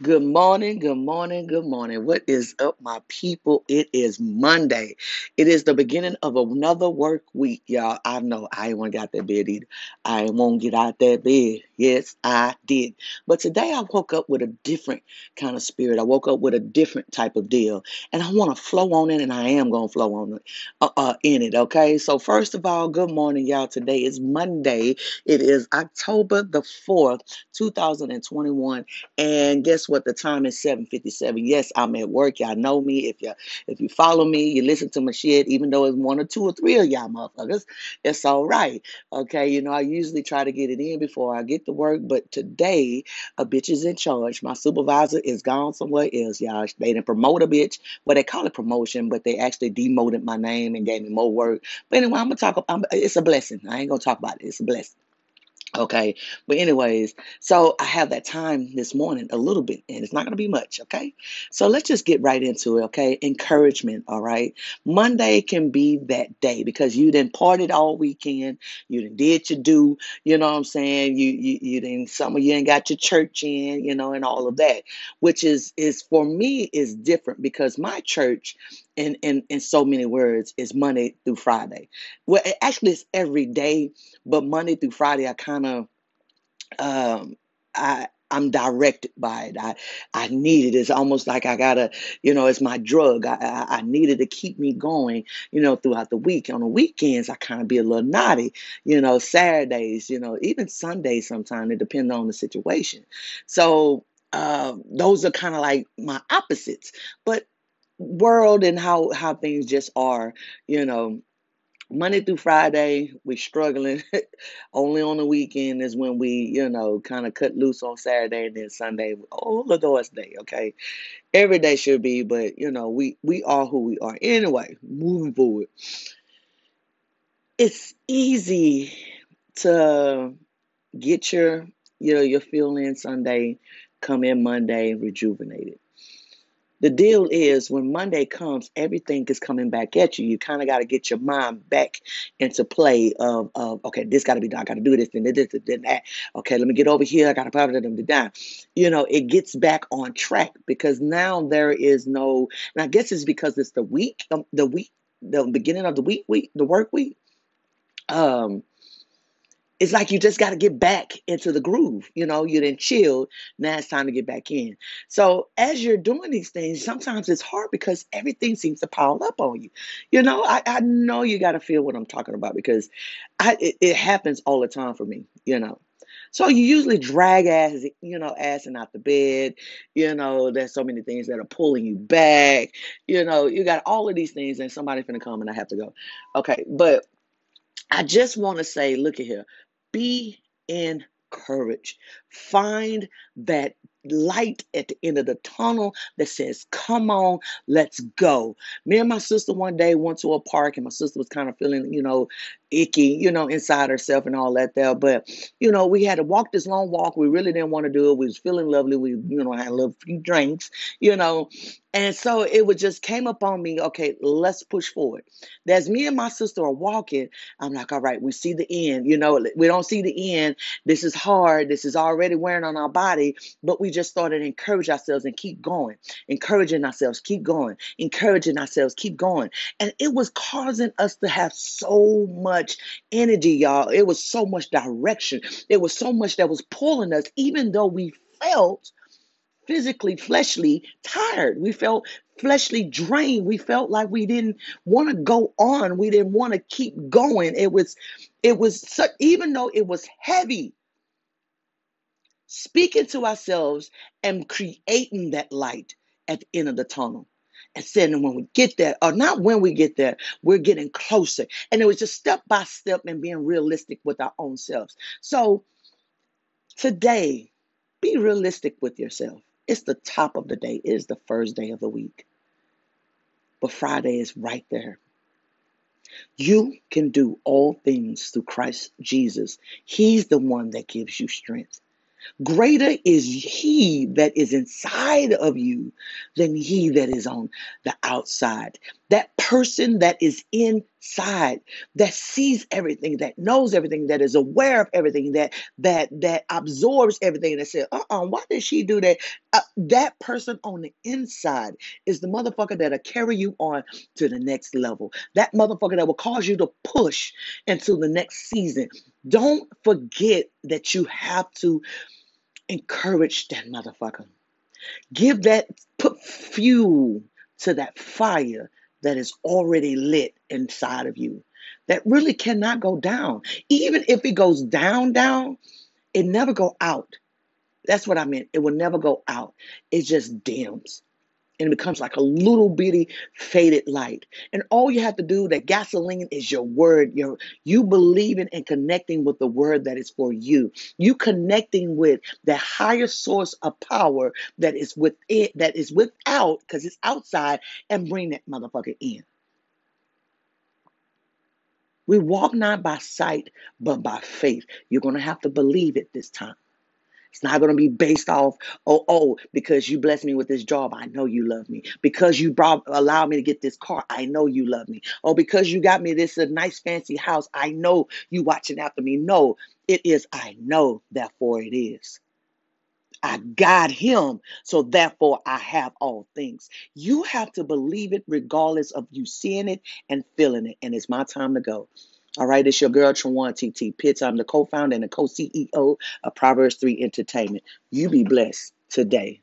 Good morning, good morning, good morning. What is up, my people? It is Monday. It is the beginning of another work week, y'all. I know I ain't want to get out that bed either. I ain't want to get out that bed. Yes, I did. But today I woke up with a different kind of spirit. I woke up with a different type of deal. And I want to flow on it, and I am to flow on it, uh, uh, in it, okay? So, first of all, good morning, y'all. Today is Monday. It is October the 4th, 2021. And guess what? The time is 7:57. Yes, I'm at work. Y'all know me. If you if you follow me, you listen to my shit, even though it's one or two or three of y'all motherfuckers, it's all right. Okay, you know, I usually try to get it in before I get to work, but today a bitch is in charge. My supervisor is gone somewhere else, y'all. They didn't promote a bitch. Well, they call it promotion, but they actually demoted my name and gave me more work. But anyway, I'm gonna talk. I'm, it's a blessing. I ain't gonna talk about it. It's a blessing. Okay. But anyways, so I have that time this morning a little bit, and it's not going to be much. Okay. So let's just get right into it. Okay. Encouragement. All right. Monday can be that day because you didn't partied all weekend. You didn't did your do. You know what I'm saying? You you you didn't. Some of you ain't got your church in. You know, and all of that, which is is for me is different because my church, in in in so many words, is Monday through Friday. Well, it actually, it's every day but Monday through Friday, I kind of um, I I'm directed by it. I I need it. It's almost like I gotta, you know, it's my drug. I I, I need it to keep me going, you know, throughout the week. On the weekends, I kind of be a little naughty, you know. Saturdays, you know, even Sundays. Sometimes it depends on the situation. So uh, those are kind of like my opposites, but world and how how things just are, you know Monday through Friday, we're struggling. Only on the weekend is when we, you know, kind of cut loose on Saturday and then Sunday. Oh, the Lord's Day, okay. Every day should be, but you know, we we are who we are. Anyway, moving forward, it's easy to get your, you know, your feeling Sunday, come in Monday rejuvenated. The deal is when Monday comes, everything is coming back at you. You kind of got to get your mind back into play of, of okay, this got to be done. I got to do this and this and that. Okay, let me get over here. I got to probably them to down. You know, it gets back on track because now there is no. And I guess it's because it's the week, um, the week, the beginning of the week, week, the work week. Um, it's like you just got to get back into the groove. You know, you didn't chill. Now it's time to get back in. So as you're doing these things, sometimes it's hard because everything seems to pile up on you. You know, I, I know you got to feel what I'm talking about because I it, it happens all the time for me. You know. So you usually drag ass, you know, assing out the bed. You know, there's so many things that are pulling you back. You know, you got all of these things, and somebody's gonna come and I have to go. Okay, but I just want to say, look at here. Be encouraged. Find that light at the end of the tunnel that says, Come on, let's go. Me and my sister one day went to a park, and my sister was kind of feeling, you know, icky, you know, inside herself and all that there. But, you know, we had to walk this long walk. We really didn't want to do it. We was feeling lovely. We, you know, had a little few drinks, you know. And so it would just came up on me, okay, let's push forward. As me and my sister are walking, I'm like, all right, we see the end. You know, we don't see the end. This is hard. This is already wearing on our body. But we just started to encourage ourselves and keep going, encouraging ourselves, keep going, encouraging ourselves, keep going. And it was causing us to have so much energy, y'all. It was so much direction. It was so much that was pulling us, even though we felt physically, fleshly tired. We felt fleshly drained. We felt like we didn't want to go on. We didn't want to keep going. It was, it was even though it was heavy, speaking to ourselves and creating that light at the end of the tunnel. And saying when we get there, or not when we get there, we're getting closer. And it was just step by step and being realistic with our own selves. So today, be realistic with yourself. It's the top of the day, it is the first day of the week. But Friday is right there. You can do all things through Christ Jesus. He's the one that gives you strength. Greater is he that is inside of you than he that is on the outside. that person that is inside that sees everything that knows everything that is aware of everything that that that absorbs everything that says uh-uh why did she do that? Uh, that person on the inside is the motherfucker that'll carry you on to the next level. That motherfucker that will cause you to push into the next season don't forget that you have to encourage that motherfucker Give that, put fuel to that fire that is already lit inside of you that really cannot go down. Even if it goes down, down, it never go out. That's what I meant. It will never go out. It just dims and it becomes like a little bitty faded light. And all you have to do, that gasoline is your word. Your you believing and connecting with the word that is for you. You connecting with the higher source of power that is within that is without, because it's outside, and bring that motherfucker in. We walk not by sight, but by faith. You're gonna have to believe it this time. It's not going to be based off, oh, oh, because you blessed me with this job, I know you love me. Because you brought, allowed me to get this car, I know you love me. Oh, because you got me this a nice fancy house, I know you watching after me. No, it is I know, therefore it is. I got him, so therefore I have all things. You have to believe it regardless of you seeing it and feeling it. And it's my time to go. All right, it's your girl Trawan TT Pitts. I'm the co-founder and the co-CEO of Proverbs 3 Entertainment. You be blessed today.